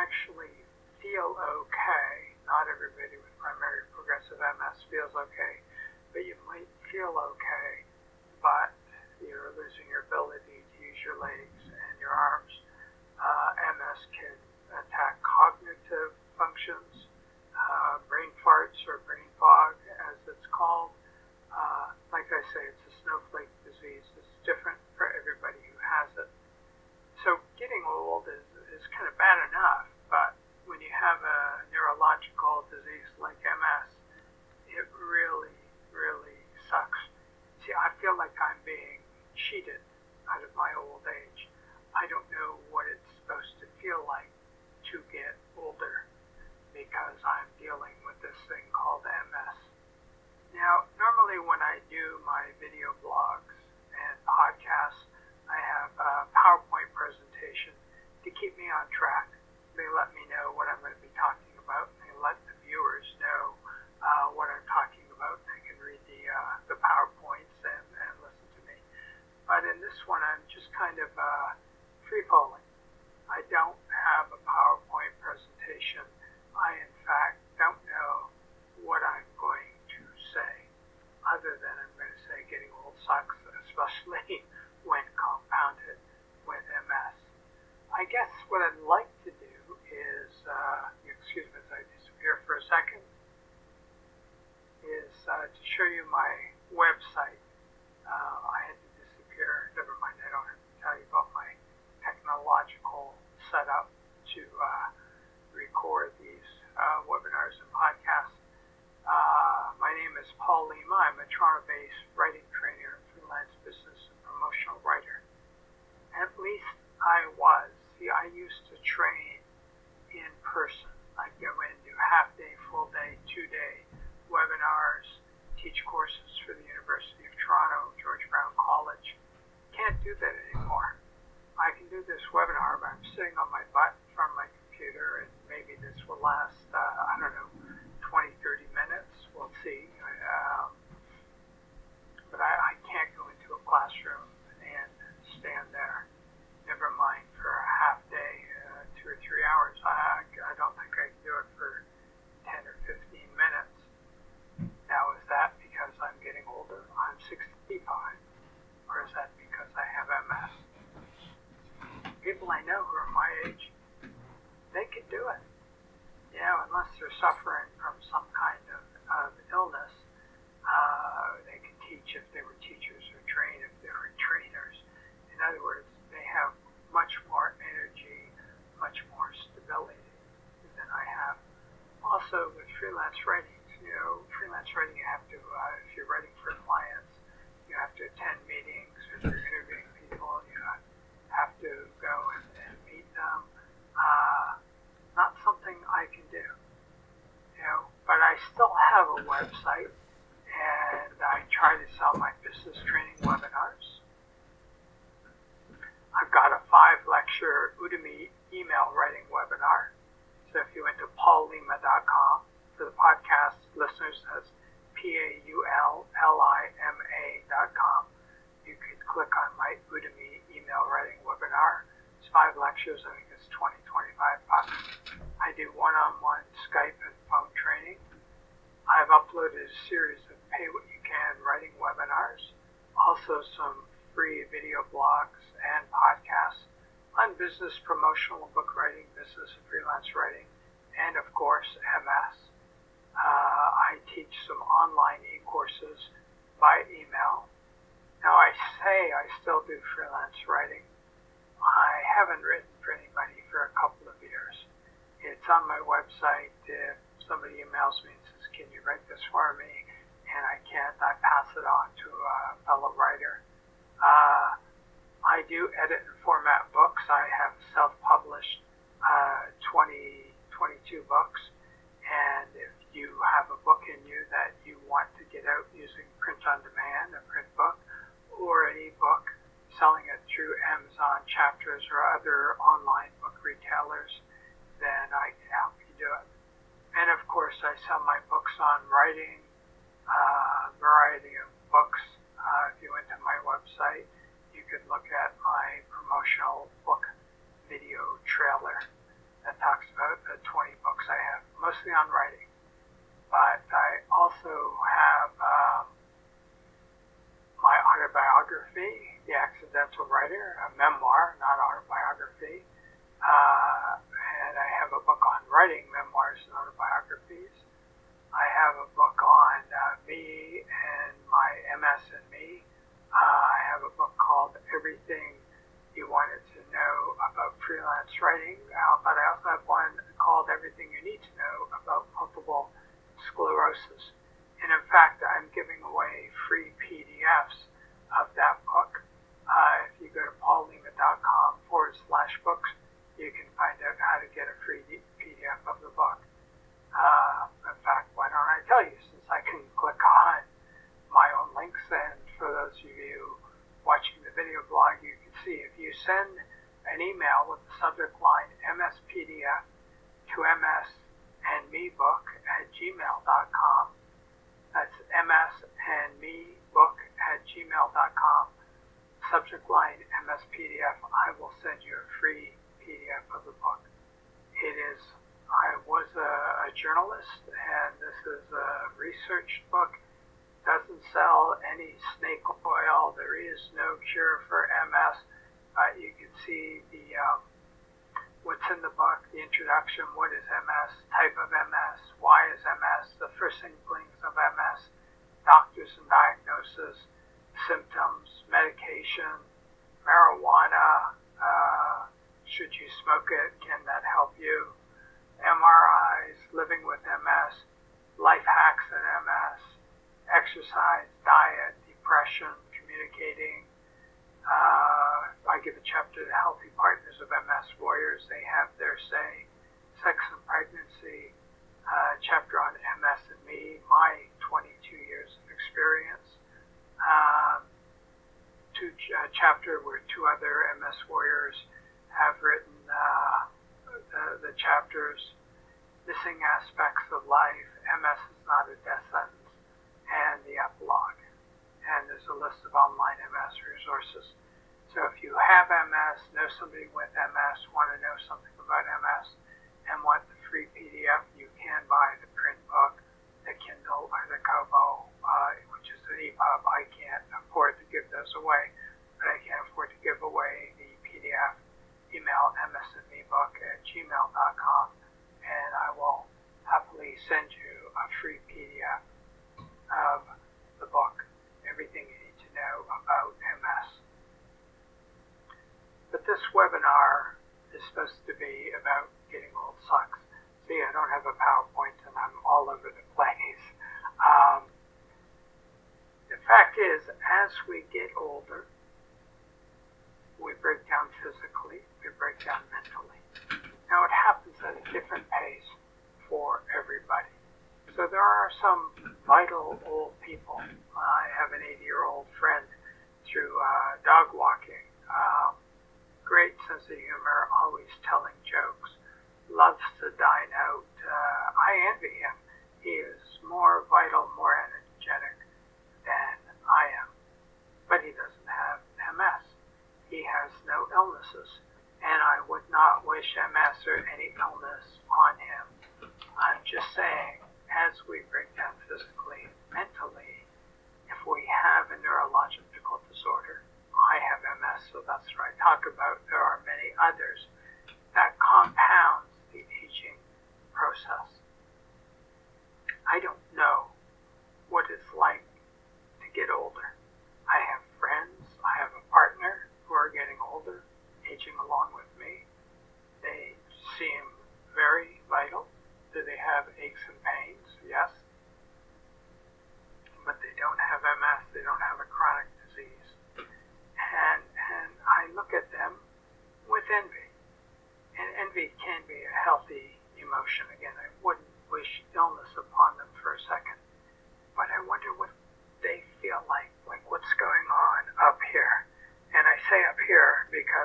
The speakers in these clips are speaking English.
actually feel okay. Not everybody with primary progressive MS feels okay, but you might feel okay, but you're losing your ability to use your legs and your arms. Uh, MS can attack cognitive functions uh, brain farts or brain fog, as it's called. Uh, like I say, it's a snowflake disease. It's different for everybody who has it. So getting old is, is kind of bad enough, but when you have a neurological disease like MS, it really, really sucks. See, I feel like I'm being cheated out of my old age. I don't know what it's supposed to feel like to get older because I'm dealing with this thing called MS. Now, normally when I do my video blogs and podcasts, I have a PowerPoint presentation to keep me on track. They let me know what I'm going to be talking about. They let the viewers know uh, what I'm talking about. They can read the uh, the PowerPoints and, and listen to me. But in this one, I'm just kind of uh, free falling. I don't have a PowerPoint presentation I, in fact, don't know what I'm going to say, other than I'm going to say getting old sucks, especially when compounded with MS. I guess what I'd like to do is, uh, excuse me as I disappear for a second, is uh, to show you my website. Uh, I had to disappear. Never mind, I don't have to tell you about my technological setup to uh, record these uh, webinars and podcasts. Uh, my name is Paul Lima. I'm a Toronto-based writing trainer and freelance business and promotional writer. At least I was. See, I used to train in person. I'd go into half-day, full-day, two-day webinars, teach courses for the University of Toronto, George Brown College. Can't do that anymore. I can do this webinar, but I'm sitting on my butt in front of my computer, and maybe this will last, uh, I don't know, 20, 30 minutes. We'll see. Um, but I, I can't go into a classroom and stand there, never mind for a half day, uh, two or three hours. I, I don't think I can do it for 10 or 15 minutes. Now, is that because I'm getting older? I'm 65. Or is that because I have MS? People I know who are my age they could do it. You know, unless they're suffering from some kind of, of illness, uh, they could teach if they were teachers or train if they were trainers. In other words, they have much more energy, much more stability than I have. Also, with freelance writing, you know, freelance writing, you have to, uh, if you're writing for clients, you have to attend meetings. If you're interviewing people, you have to go and, and meet them uh, not something I can do. You know, but I still have a website, and I try to sell my business training webinars. I've got a five lecture Udemy email writing webinar. So if you went to paullima.com for the podcast listeners, that's P A U L L I M A.com. You could click on my Udemy email writing webinar. It's five lectures. I think it's 20, 25 bucks. I do phone training. I've uploaded a series of pay what you can writing webinars, also some free video blogs and podcasts on business promotional book writing, business and freelance writing, and of course MS. Uh, I teach some online e-courses by email. Now I say I still do freelance writing. I haven't written for anybody for a couple of years. It's on my website. If somebody emails me you write this for me? and I can't, I pass it on to a fellow writer. Uh, I do edit and format books. I have self-published uh, 20, 22 books, and if you have a book in you that you want to get out using print on demand, a print book, or an ebook, selling it through Amazon chapters or other online book retailers, then I can help you do it. And of course, I sell my on writing, uh, variety of books. Uh, if you went to my website, you could look at my promotional book video trailer that talks about the 20 books I have, mostly on writing. But I also have um, my autobiography, The Accidental Writer, a memoir, not autobiography. Uh, and I have a book on writing memoirs and autobiographies. I have a book on uh, me and my MS and me. I have a book called Everything You Wanted to Know About Freelance Writing, uh, but I also have one called Everything You Need to Know About Multiple Sclerosis. And in fact, I'm giving away free PDFs of that book. Uh, if you go to paullima.com forward slash books, you can find out how to get a free PDF of the book. Uh, in fact, why don't I tell you since I can click on my own links and for those of you watching the video blog, you can if you send an email with the subject line MSPDF to MS and me book at gmail.com. That's MS and me book at gmail.com. Subject line MSPDF. I will send you a free PDF of the book. It is, I was a, a journalist and this is a research book doesn't sell any snake oil. There is no cure for MS. Uh, you can see the um, what's in the book, the introduction, what is MS, type of MS, why is MS, the first thing of MS, doctors and diagnosis, symptoms, medication, marijuana, uh, should you smoke it, can that help you, MRIs, living with MS, life hacks in MS, exercise, diet, depression, communicating. Uh, I give a chapter to Healthy Partners of MS Warriors. They have their say. Sex and Pregnancy, uh, chapter on MS and me, my 22 years of experience. Um, two uh, chapter where two other MS warriors have written uh, the, the chapters. Missing aspects of life. MS is not a death sentence and the epilogue. And there's a list of online MS resources. So if you have MS, know somebody with MS, want to know something about MS, and want the free PDF, you can buy the print book, the Kindle, or the Kobo, uh, which is an EPUB. I can't afford to give those away, but I can afford to give away the PDF. Email msmebook at gmail.com, and I will happily send you a free PDF of the book, Everything You Need to Know About MS. But this webinar is supposed to be about getting old sucks. See, I don't have a PowerPoint and I'm all over the place. Um, the fact is, as we get older, we break down physically, we break down mentally. Now, it happens at a different pace for everybody. So there are some vital old people. I have an 80 year old friend through uh, dog walking. Um, great sense of humor, always telling jokes, loves to dine out. Uh, I envy him. He is more vital, more energetic than I am. But he doesn't have MS. He has no illnesses. And I would not wish MS or any illness on him. I'm just saying as we break down physically, mentally, if we have a neurological disorder, I have MS, so that's what I talk about. There are many others that compounds the aging process. I don't know what it's like to get older. I have friends, I have a partner who are getting older, aging along with me. They seem very vital do they have aches and pains? Yes.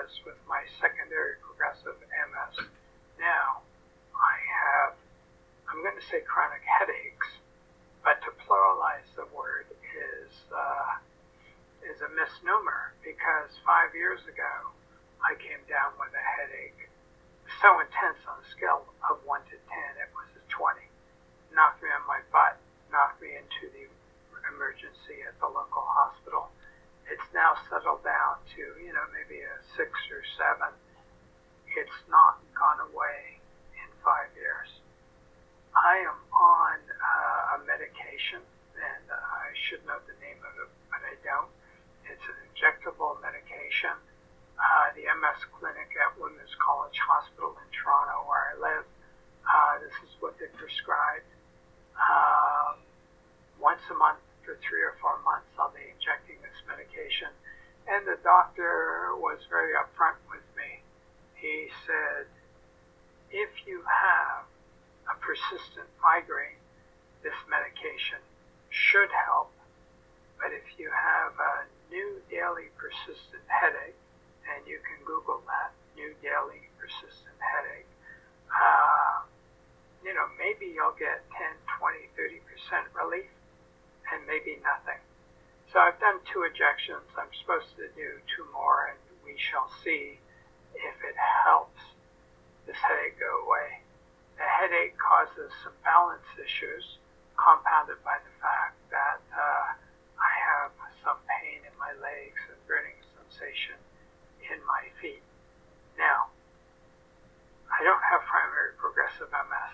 was with my secondary progressive MS. Now, I have, I'm going to say chronic headaches, but to pluralize the word is, uh, is a misnomer five years ago, I came down with a headache so intense on a scale of 1 to 10, it was a 20. Knocked me on my butt, knocked me into the emergency at the local hospital. It's now settled down to, you know, maybe a 6 or 7. It's not gone away in five years. I am on uh, a medication, and I should know the name of it, but I don't. It's an injectable medication uh, the MS clinic at Women's College Hospital in Toronto, where I live. Uh, this is what they prescribed. Um, once a month for three or four months, I'll be injecting this medication. And the doctor was very upfront with me. He said, if you have a persistent migraine, this medication should help. But if you have a new daily persistent headache, and you can Google that new daily persistent headache. Uh, you know, maybe you'll get 10, 20, 30% relief and maybe nothing. So I've done two injections. I'm supposed to do two more, and we shall see if it helps this headache go away. The headache causes some balance issues, compounded by the fact that uh, I have some pain in my legs and burning sensation in my feet. Now, I don't have primary progressive MS.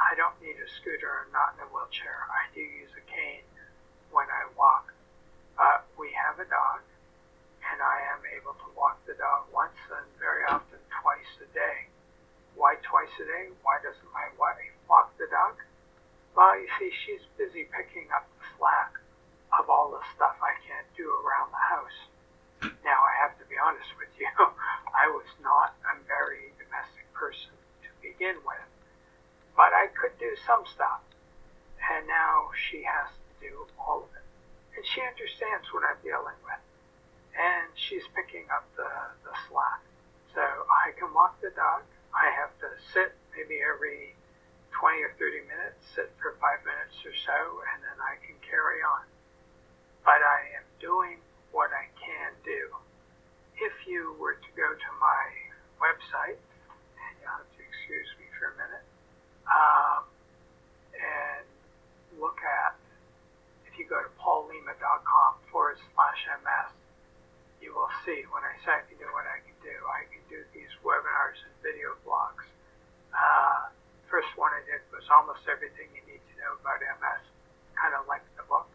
I don't need a scooter. I'm not in a wheelchair. I do use a cane when I walk. But we have a dog, and I am able to walk the dog once and very often twice a day. Why twice a day? Why doesn't my wife walk the dog? Well, you see, she's busy picking up the slack of all the stuff I can't do around the house. Now, I have to be honest with you, I was not a very domestic person to begin with, but I could do some stuff. And now she has to do all of it. And she understands what I'm dealing with. And she's picking up the, the slack. So I can walk the dog. I have to sit maybe every 20 or 30 minutes, sit for five minutes or so, and then I can carry on. But I am doing what I can do. If you were to go to my website, and you'll have to excuse me for a minute, um, and look at, if you go to paullima.com forward slash MS, you will see when I say I can do what I can do. I can do these webinars and video blogs. Uh, first one I did was almost everything you need to know about MS, kind of like the book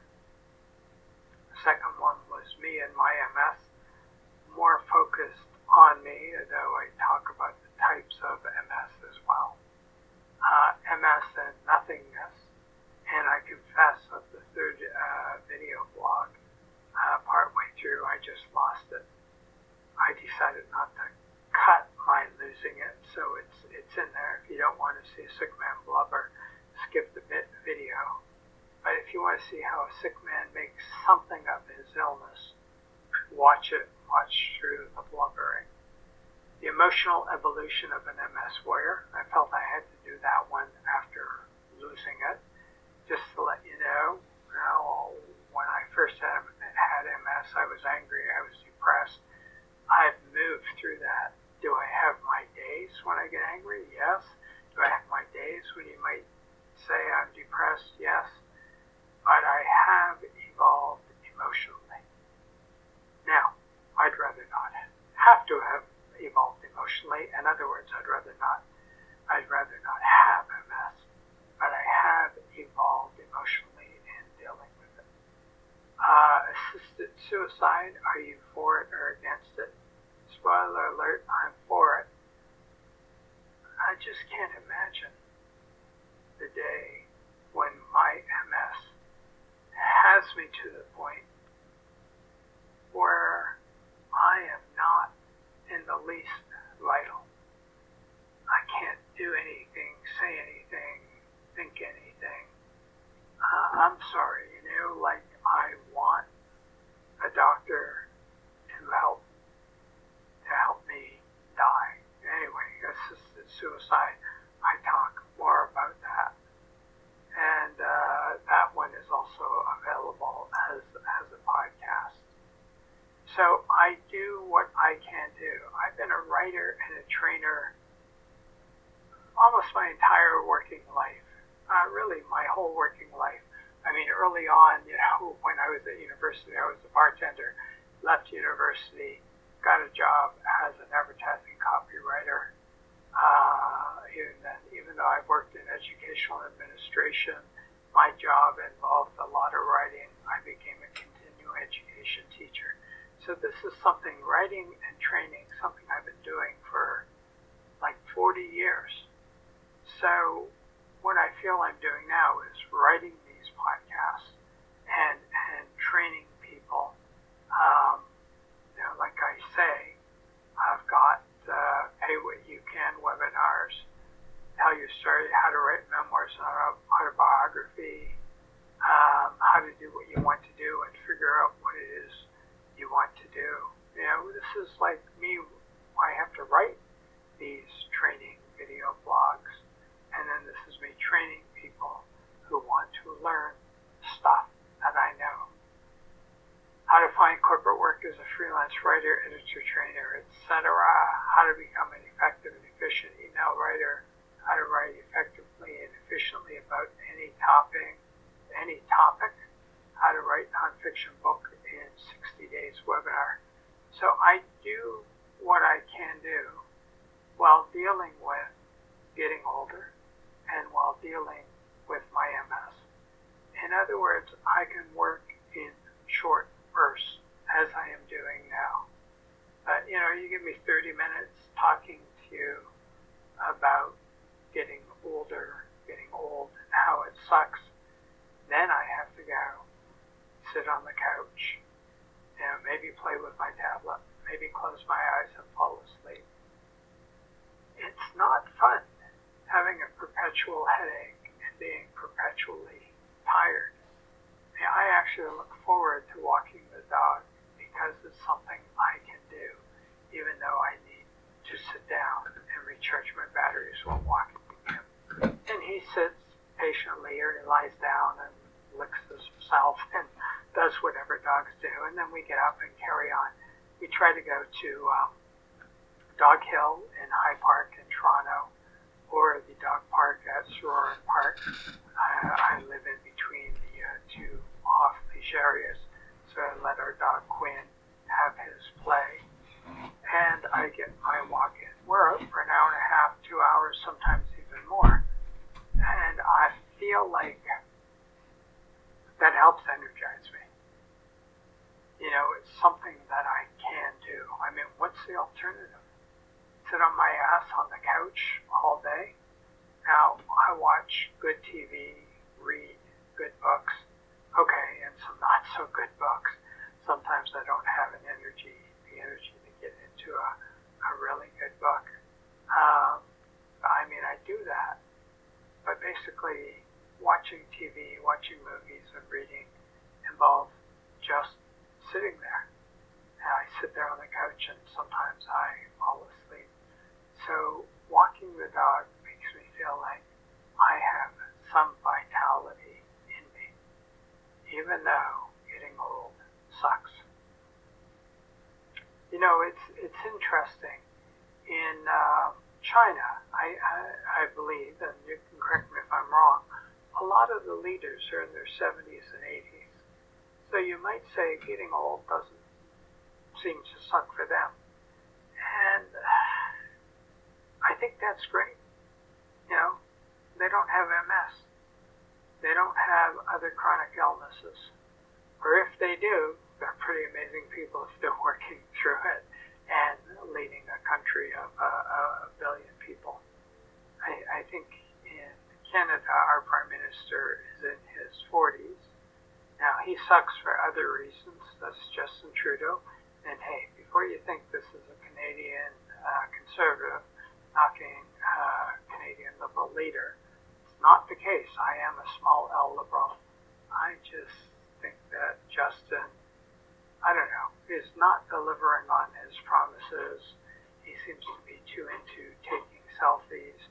second one was me and my MS, more focused on me, though I talk about the types of MS as well. Uh, MS and nothingness, and I confess that the third uh, video blog, uh, partway through, I just lost it. I decided not to cut my losing it, so it's it's in there. If you don't want to see a sick man blubber, skip the bit video. But if you want to see how a sick man makes something of his illness, watch it, watch through the blubbering. The emotional evolution of an MS warrior. I felt I had to do that one after losing it. Just to let you know, know when I first had, had MS, I was angry, I was depressed. I've moved through that. Do I have my days when I get angry? Yes. Do I have my days when you might say I'm depressed? Yes but I have evolved emotionally. Now, I'd rather not have to have evolved emotionally. In other words, I'd rather not. I'd rather not have MS, but I have evolved emotionally in dealing with it. Uh, assisted suicide, are you for it or against it? Spoiler alert, I'm for it. I just can't imagine the day when my MS has me to the point where I am not in the least vital. I can't do anything, say anything, think anything. Uh, I'm sorry, you know, like I want a doctor to help to help me almost my entire working life, uh, really my whole working life. I mean, early on, you know, when I was at university, I was a bartender, left university, got a job as an advertising copywriter. Uh, even then, even though I worked in educational administration, my job involved a lot of writing. I became a continuing education teacher. So this is something, writing and training, something I've been doing for like 40 years. So what I feel I'm doing now is writing these podcasts and and training people. Um, you know, like I say, I've got uh, pay what you can webinars, tell your story, how to write memoirs, autobiography, um, how to what you want to do, and figure out what it is you want to do. You know, this is like me. I have to write these training video blogs, and then this is me training people who want to learn stuff that I know. How to find corporate work as a freelance writer, editor, trainer, etc. How to become an effective and efficient email writer. How to write effectively and efficiently about any topic, any topic. How to write nonfiction book in 60 days webinar. So I do what I can do while dealing with getting older and while dealing with my MS. In other words, I can work in short bursts as I am doing now. But you know, you give me 30 minutes talking to you about getting older, getting old, and how it sucks. Then I have to go sit on the couch, you know, maybe play with my tablet, maybe close my eyes and fall asleep it's not fun having a perpetual headache and being perpetually tired. I actually look forward to walking the dog because it's something I can do, even though I need to sit down and recharge my batteries while walking him. And he sits patiently or he lies down and licks himself and does whatever dogs do. And then we get up and carry on. We try to go to um, Dog Hill in High Park in Toronto, or the dog park at Sorauren Park. Uh, I live in between the uh, two off leash areas, so I let our dog Quinn have his play, and I get my walk in. We're out for an hour and a half, two hours, sometimes even more, and I feel like that helps energize me. You know, it's something that I can do. I mean, what's the alternative? sit on my ass on the couch all day. Now I watch good TV, read good books, okay, and some not so good books. Sometimes I don't have an energy, the energy to get into a, a really good book. Um, I mean, I do that, but basically, watching TV, watching movies, and reading involve just sitting there. And I sit there on the couch, and sometimes I fall asleep. So walking the dog makes me feel like I have some vitality in me, even though getting old sucks. You know, it's it's interesting. In uh, China, I, I I believe, and you can correct me if I'm wrong, a lot of the leaders are in their 70s and 80s. So you might say getting old doesn't seem to suck for them. And I think that's great. You know, they don't have MS. They don't have other chronic illnesses. Or if they do, they're pretty amazing people still working through it and leading a country of uh, a billion people. I, I think in Canada, our prime minister is in his 40s. Now, he sucks for other reasons. That's Justin Trudeau. And hey, before you think this is a Canadian uh, conservative, knocking uh, Canadian Liberal leader. It's not the case. I am a small L Liberal. I just think that Justin, I don't know, is not delivering on his promises. He seems to be too into taking selfies.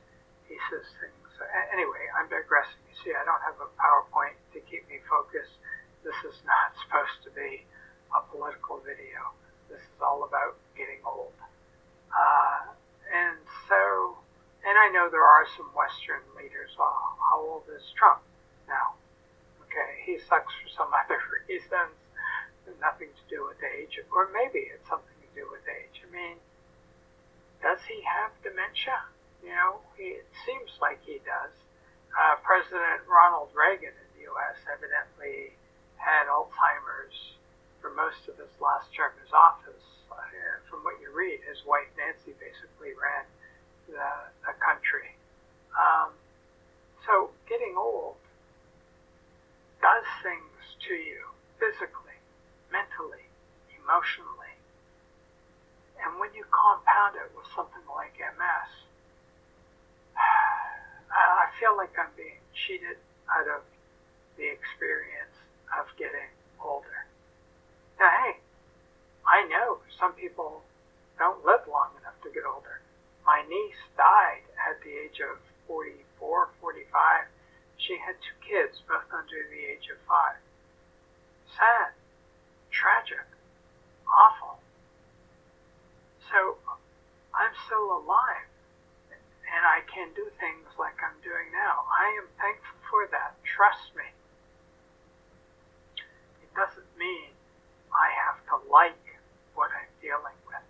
He says things. Anyway, I'm digressing. You see, I don't have a PowerPoint to keep me focused. This is not supposed to be a political video. This is all about getting old. Uh, and so, and I know there are some Western leaders. Uh, how old is Trump now? Okay, he sucks for some other reasons, nothing to do with age, or maybe it's something to do with age. I mean, does he have dementia? You know, he, it seems like he does. Uh, President Ronald Reagan in the U.S. evidently had Alzheimer's for most of his last term in office. Uh, from what you read, his wife Nancy basically ran the, the country. Um, so getting old does things to you physically, emotionally. And when you compound it with something like MS, I feel like I'm being cheated out of the experience of getting older. Now, hey, I know some people don't live long enough to get older. My niece died at the age of 44, 45. She had two kids, both under the age of five. Sad, tragic, awful. So I'm still alive and I can do things like I'm doing now. I am thankful for that. Trust me. It doesn't mean I have to like what I'm dealing with.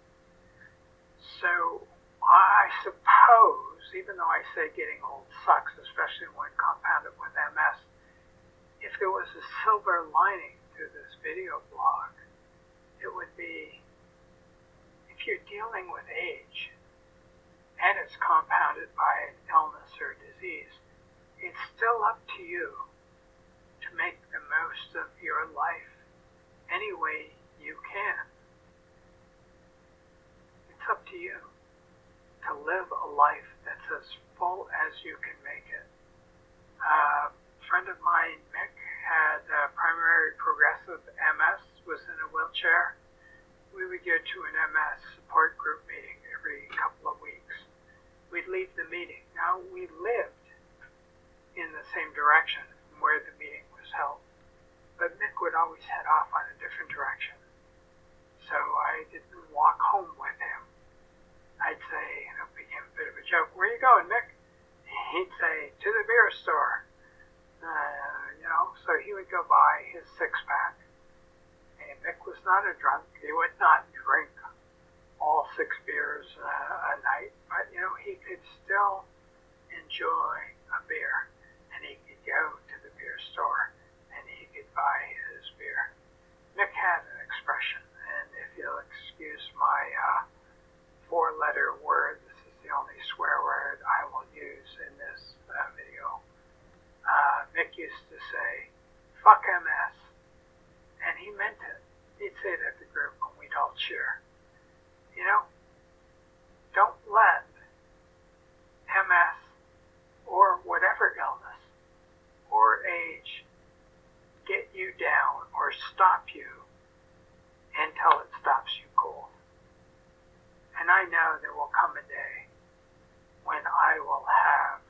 So I suppose, even though I say getting old sucks, especially when compounded with MS, if there was a silver lining to this video blog, it would be if you're dealing with age and it's compounded by an illness or disease, it's still up to you to make the most of your life any way you can. It's up to you to live a life that's as full as you can make it. Uh, a friend of mine, Mick, had uh, primary progressive MS, was in a wheelchair. We would go to an MS support group meeting every couple of weeks. We'd leave the meeting. Now, we lived in the same direction where the meeting was held, but Mick would always head off on a different direction. So I didn't walk home with him. I'd say, you know, became a bit of a joke. Where you going, Mick? He'd say, to the beer store. Uh, you know, so he would go buy his six pack. And Mick was not a drunk. He would not drink all six beers uh, a night, but you know, he could still enjoy a beer. And he could go to the beer store and he could buy his beer. Mick had an expression, and if you'll excuse my uh, four letter word. This is the only swear word I will use in this uh, video. Uh, Mick used to say, fuck MS. And he meant it. He'd say that to the group when we'd all cheer. You know, don't let MS or whatever illness or age get you down or stop you until it stops you cold. And I know there will come a day when I will have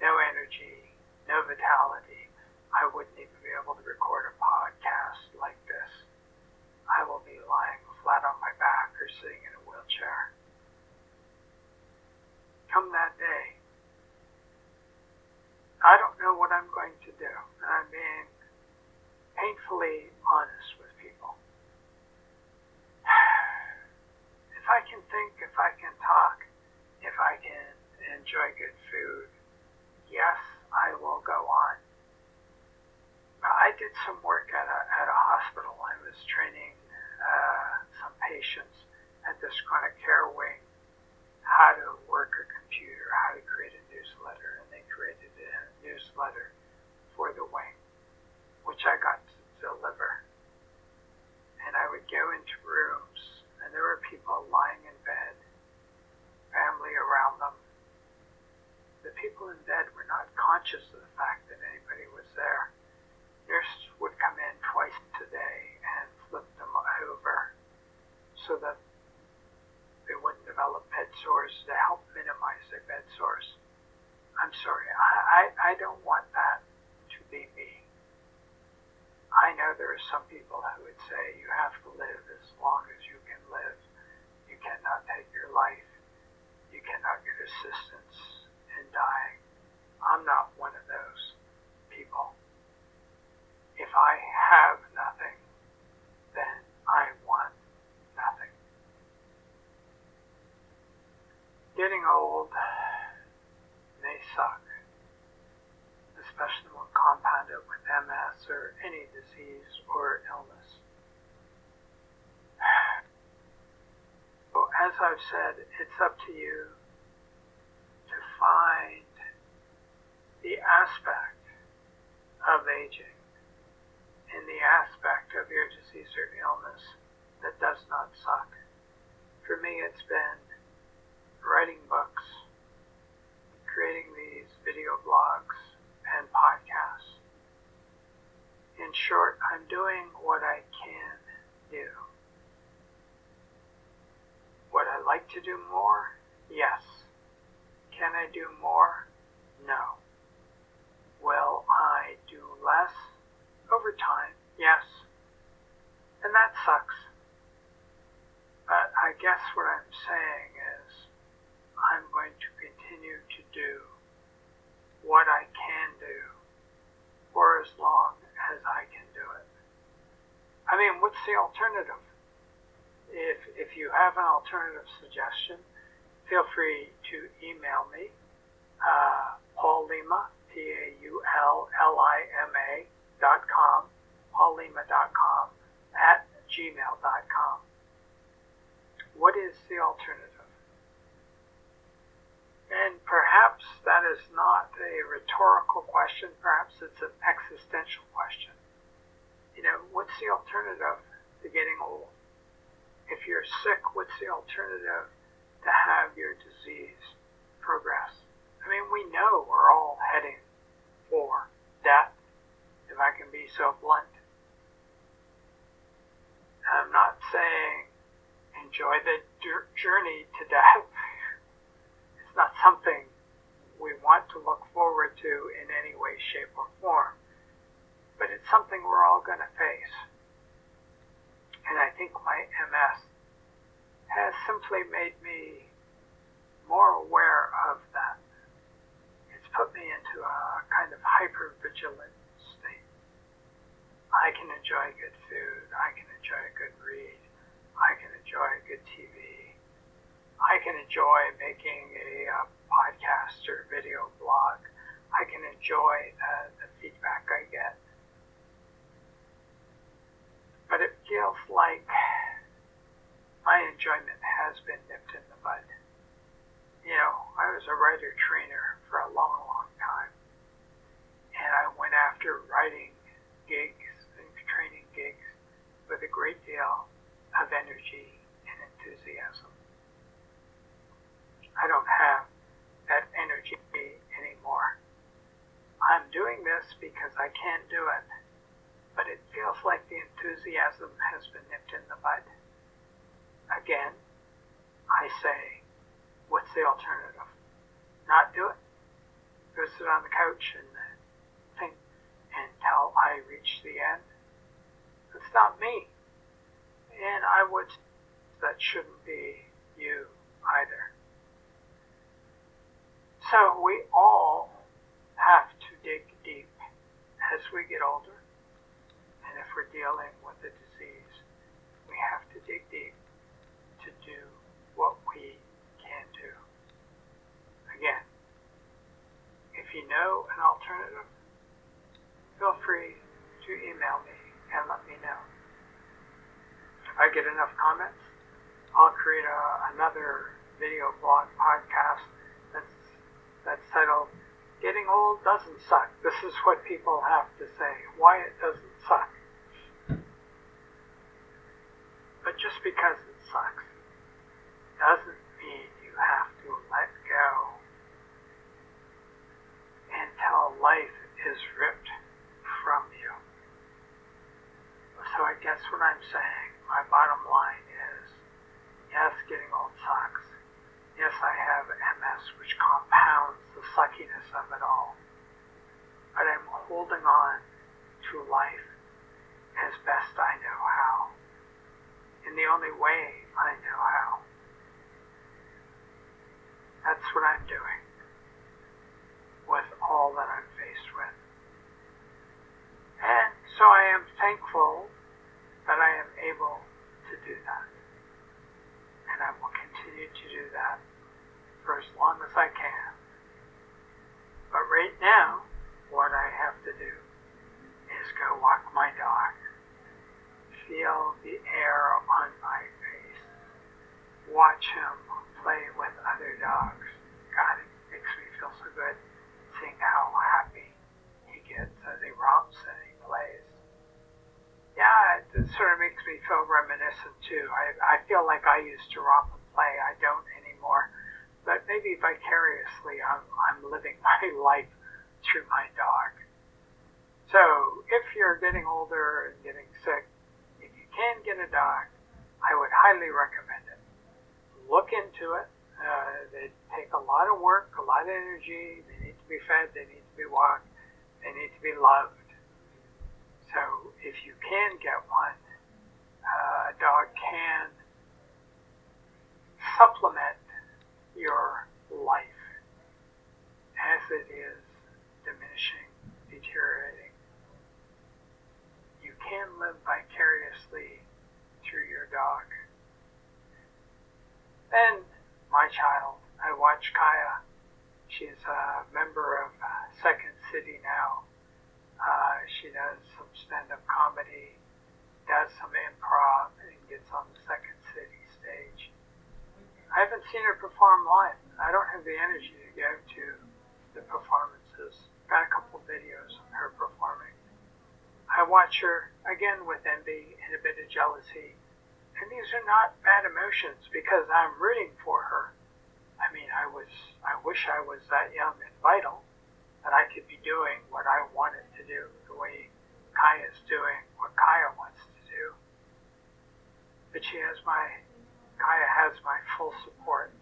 no energy, no vitality. I wouldn't even be able to record a podcast like this. I will be lying flat on my back or sitting in a wheelchair. Come that day, I don't know what I'm going to do. And I'm being painfully honest with people. if I can think, if I can talk, if I can enjoy good food, yes, I will go on. Some work at a, at a hospital. I was training uh, some patients at this chronic care wing how to work a computer, how to create a newsletter, and they created a newsletter for the wing, which I got to deliver. And I would go into rooms and there were people lying in bed, family around them. The people in bed were not conscious of the fact that anybody was there. Nurses would come in twice a day and flip them over so that they wouldn't develop bed sores to help minimize their bed sores. I'm sorry, I, I, I don't want that to be me. I know there are some people who would say you have to live as long as you live. You cannot take your life. You cannot get assistance getting old may suck, especially when compounded with MS or any disease or illness. So as I've said, it's up to you to find the aspect of aging in the aspect of your disease or illness that does not suck. For me, it's been writing books, creating these video blogs and podcasts. In short, I'm doing what I can do. Would I like to do more? Yes. Can I do more? No. Will I do less over time? Yes. And that sucks. But I guess what I'm saying is I'm going to continue to do what I can do for as long as I can do it. I mean, what's the alternative? If, if you have an alternative suggestion, feel free to email me, uh, Paul Lima, P-A-U-L-L-I-M-A dot com, paullima.com, at gmail.com. What is the alternative? Perhaps that is not a rhetorical question, perhaps it's an existential question. You know, what's the alternative to getting old? If you're sick, what's the alternative to have your disease progress? I mean, we know we're all heading for death, if I can be so blunt. I'm not saying enjoy the journey to death. Not something we want to look forward to in any way, shape, or form. But it's something we're all going to face. And I think my MS has simply made me more aware of that. It's put me into a kind of hyper vigilant state. I can enjoy good food. I can enjoy a good read. I can enjoy good TV. I can enjoy making a uh, podcast or video blog. I can enjoy uh, the feedback I get. But it feels like my enjoyment has been nipped in the bud. You know, I was a writer trainer for a long, long time. And I went after writing gigs and training gigs with a great deal of energy and enthusiasm. I don't have that energy anymore. I'm doing this because I can't do it, but it feels like the enthusiasm has been nipped in the bud. Again, I say, what's the alternative? Not do it. Go sit on the couch and think until I reach the end. It's not me. And I would, that shouldn't be you either. So we all have to dig deep as we get older. And if we're dealing with a disease, we have to dig deep to do what we can do. Again, if you know an alternative, feel free to email me and let me know. If I get enough comments, I'll create a, another video blog podcast titled Getting Old Doesn't Suck. This is what people have to say, why it doesn't suck. But just because it sucks doesn't mean you have to let go until life is ripped from you. So I guess what I'm saying, my bottom line is, yes, getting old sucks. Yes, I have MS, which compounds the suckiness of it all. But I'm holding on to life as best I know how, in the only way I know how. That's what I'm doing with all that I'm faced with. And so I am thankful that I am able to do that. And I will continue to do that for as long as I can. Right now, what I have to do is go walk my dog, feel the air on my face, watch him play with other dogs. God, it makes me feel so good seeing how happy he gets as he romps and he plays. Yeah, it, sort of makes me feel reminiscent too. I, I feel like I used to romp and play. I don't. But maybe vicariously, I'm, I'm living my life through my dog. So if you're getting older and getting sick, if you can get a dog, I would highly recommend it. Look into it. Uh, they take a lot of work, a lot of energy. They need to be fed. They need to be walked. They need to be loved. So if you can get one, uh, a dog can supplement your life as it is diminishing, deteriorating. You can live vicariously through your dog. And my child, I watch Kaya. She's a member of Second City now. Uh, she does some stand-up comedy, does some improv, and gets on the Second. I haven't seen her perform live. I don't have the energy to go to the performances. Got a couple videos of her performing. I watch her again with envy and a bit of jealousy. And these are not bad emotions because I'm rooting for her. I mean, I was, I wish I was that young and vital that I could be doing what I wanted to do the way Kaya's doing what Kaya wants to do. But she has my Kaya has my full support.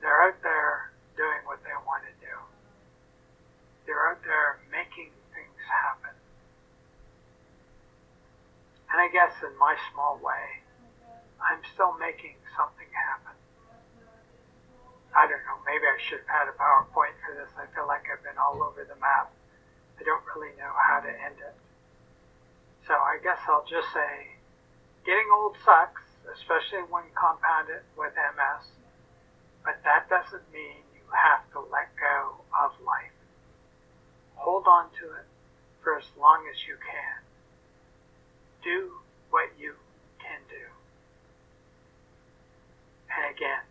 They're out there doing what they want to do. They're out there making things happen. And I guess in my small way, I'm still making something happen. I don't know, maybe I should have had a PowerPoint for this. I feel like I've been all over the map. I don't really know how to end it. So I guess I'll just say, getting old sucks especially when compounded with MS. But that doesn't mean you have to let go of life. Hold on to it for as long as you can. Do what you can do. And again,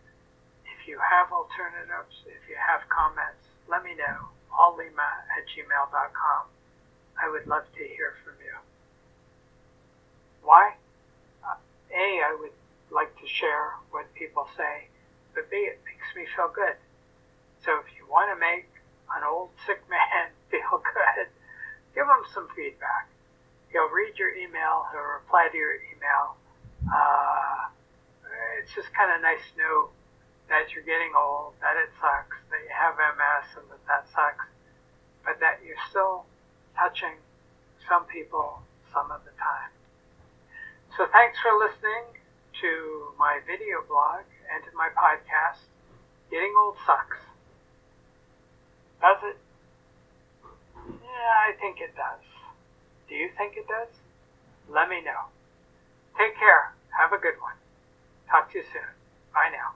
if you have alternatives, if you have comments, let me know. Allima at gmail.com. I would love to hear from you. Why? A, I would like to share people say, but B, it makes me feel good. So if you want to make an old sick man feel good, give him some feedback. He'll read your email, he'll reply to your email. Uh, it's just kind of nice to know that you're getting old, that it sucks, that you have MS and that that sucks, but that you're still touching some people some of the time. So thanks for listening to my video blog and to my podcast, Getting Old Sucks. Does it? Yeah, I think it does. Do you think it does? Let me know. Take care. Have a good one. Talk to you soon. Bye now.